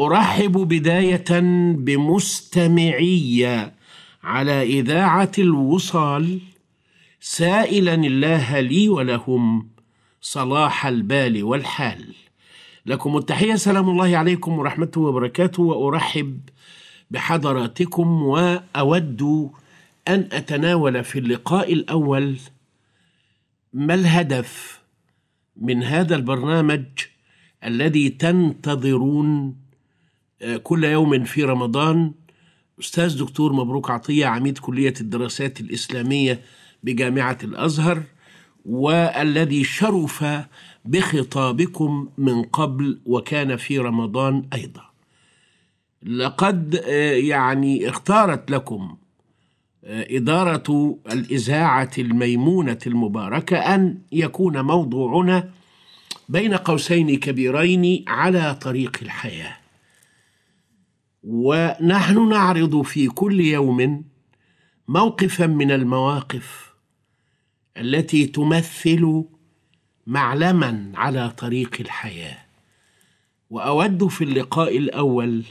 أرحب بداية بمستمعي على إذاعة الوصال. سائلا الله لي ولهم صلاح البال والحال. لكم التحية سلام الله عليكم ورحمته وبركاته وأرحب بحضراتكم وأود أن أتناول في اللقاء الأول ما الهدف من هذا البرنامج الذي تنتظرون كل يوم في رمضان. أستاذ دكتور مبروك عطية عميد كلية الدراسات الإسلامية بجامعة الأزهر والذي شرف بخطابكم من قبل وكان في رمضان أيضا. لقد يعني اختارت لكم إدارة الإذاعة الميمونة المباركة أن يكون موضوعنا بين قوسين كبيرين على طريق الحياة. ونحن نعرض في كل يوم موقفا من المواقف التي تمثل معلما على طريق الحياة. وأود في اللقاء الأول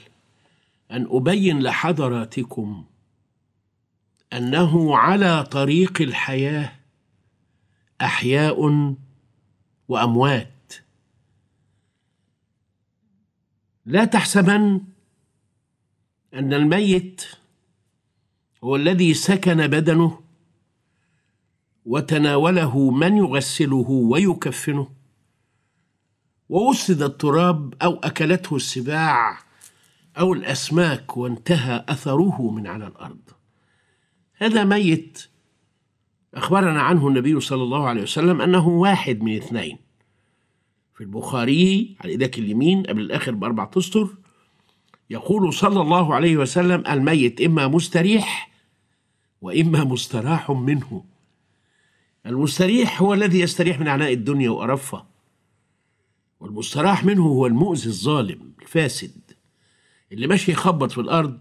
أن أبين لحضراتكم أنه على طريق الحياة أحياء وأموات. لا تحسبن أن الميت هو الذي سكن بدنه وتناوله من يغسله ويكفنه ووسد التراب أو أكلته السباع أو الأسماك وانتهى أثره من على الأرض. هذا ميت أخبرنا عنه النبي صلى الله عليه وسلم أنه واحد من اثنين في البخاري على إيدك اليمين قبل الآخر باربع اسطر يقول صلى الله عليه وسلم الميت إما مستريح وإما مستراح منه. المستريح هو الذي يستريح من عناء الدنيا وقرفها والمستراح منه هو المؤذي الظالم الفاسد اللي ماشي يخبط في الأرض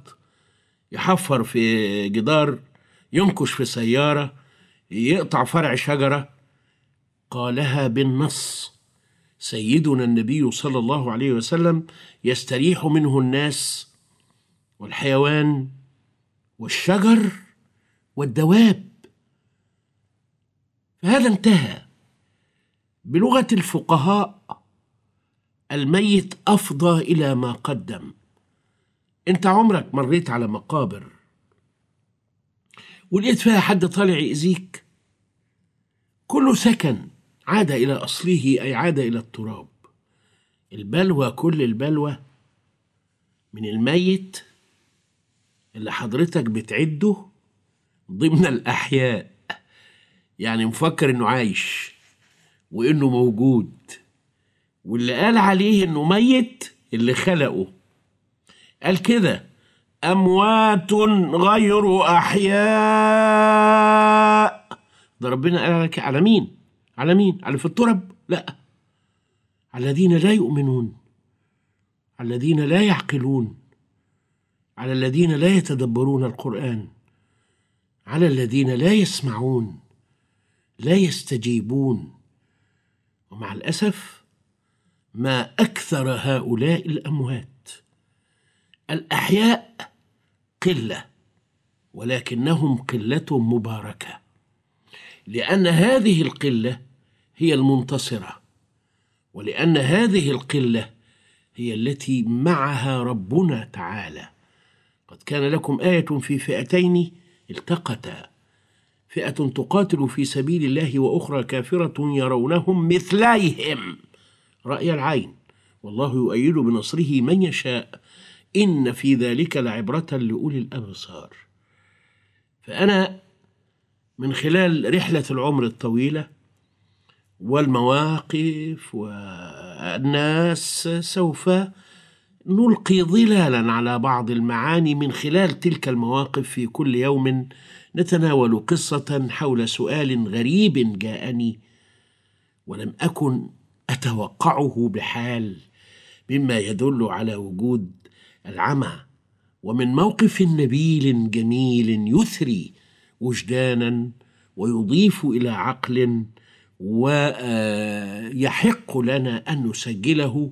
يحفر في جدار ينكش في سيارة يقطع فرع شجرة. قالها بالنص. سيدنا النبي صلى الله عليه وسلم يستريح منه الناس والحيوان والشجر والدواب. فهذا انتهى. بلغة الفقهاء الميت أفضى إلى ما قدم. انت عمرك مريت على مقابر ولقيت فيها حد طالع يأذيك؟ كله سكن. عاد إلى أصله أي عاد إلى التراب. البلوى كل البلوى من الميت اللي حضرتك بتعده ضمن الأحياء. يعني مفكر إنه عايش وإنه موجود. واللي قال عليه إنه ميت اللي خلقه. قال كده أموات غير أحياء. ده ربنا قال لك على مين؟ على مين؟ على في الترب؟ لا. على الذين لا يؤمنون. على الذين لا يعقلون. على الذين لا يتدبرون القرآن. على الذين لا يسمعون. لا يستجيبون. ومع الأسف ما أكثر هؤلاء الأموات. الأحياء قلة ولكنهم قلة مباركة. لأن هذه القلة هي المنتصرة ولأن هذه القلة هي التي معها ربنا تعالى. قد كان لكم آية في فئتين التقتا. فئة تقاتل في سبيل الله وأخرى كافرة يرونهم مثليهم. رأي العين. والله يؤيد بنصره من يشاء. إن في ذلك لعبرة لأولي الأبصار. فأنا من خلال رحلة العمر الطويلة والمواقف والناس سوف نلقي ظلالا على بعض المعاني من خلال تلك المواقف في كل يوم. نتناول قصة حول سؤال غريب جاءني ولم أكن أتوقعه بحال مما يدل على وجود العمى. ومن موقف نبيل جميل يثري وجدانا ويضيف إلى عقل ويحق لنا أن نسجله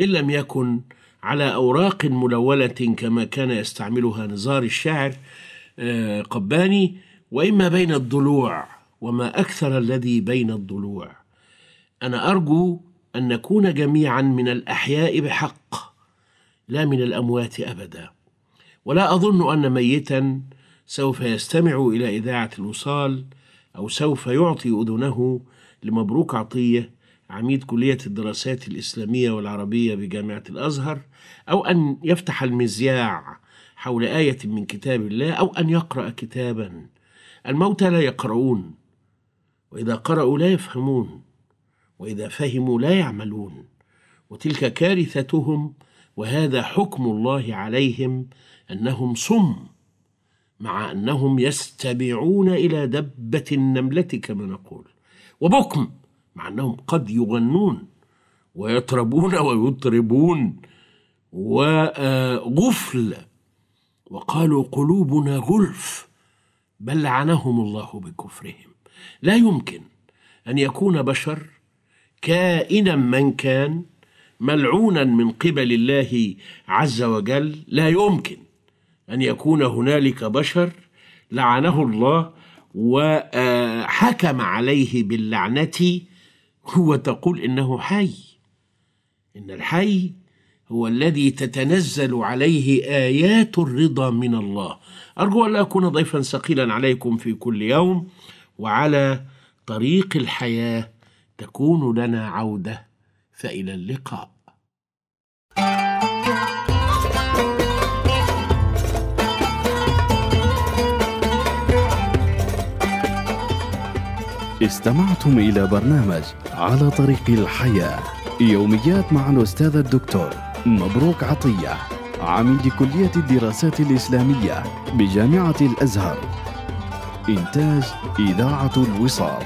إن لم يكن على أوراق ملونه كما كان يستعملها نزار الشاعر قباني وإما بين الضلوع وما أكثر الذي بين الضلوع. أنا أرجو أن نكون جميعا من الأحياء بحق لا من الأموات أبدا. ولا أظن أن ميتا سوف يستمع إلى إذاعة الوصال أو سوف يعطي أذنه لمبروك عطية عميد كلية الدراسات الإسلامية والعربية بجامعة الأزهر أو أن يفتح المذياع حول آية من كتاب الله أو أن يقرأ كتابا. الموتى لا يقرؤون وإذا قرأوا لا يفهمون وإذا فهموا لا يعملون. وتلك كارثتهم وهذا حكم الله عليهم أنهم صم مع أنهم يستمعون إلى دبة النملة كما نقول. وبكم مع أنهم قد يغنون ويطربون ويطربون وغفل وقالوا قلوبنا غلف بل لعنهم الله بكفرهم. لا يمكن أن يكون بشر كائنا من كان ملعونا من قبل الله عز وجل. لا يمكن أن يكون هنالك بشر لعنه الله وحكم عليه باللعنة هو تقول إنه حي. إن الحي هو الذي تتنزل عليه آيات الرضا من الله. أرجو أن لا أكون ضيفا ثقيلا عليكم في كل يوم وعلى طريق الحياة تكون لنا عودة. فإلى اللقاء. استمعتم إلى برنامج على طريق الحياة. يوميات مع الأستاذ الدكتور مبروك عطية عميد كلية الدراسات الإسلامية بجامعة الأزهر. إنتاج إذاعة الوصال.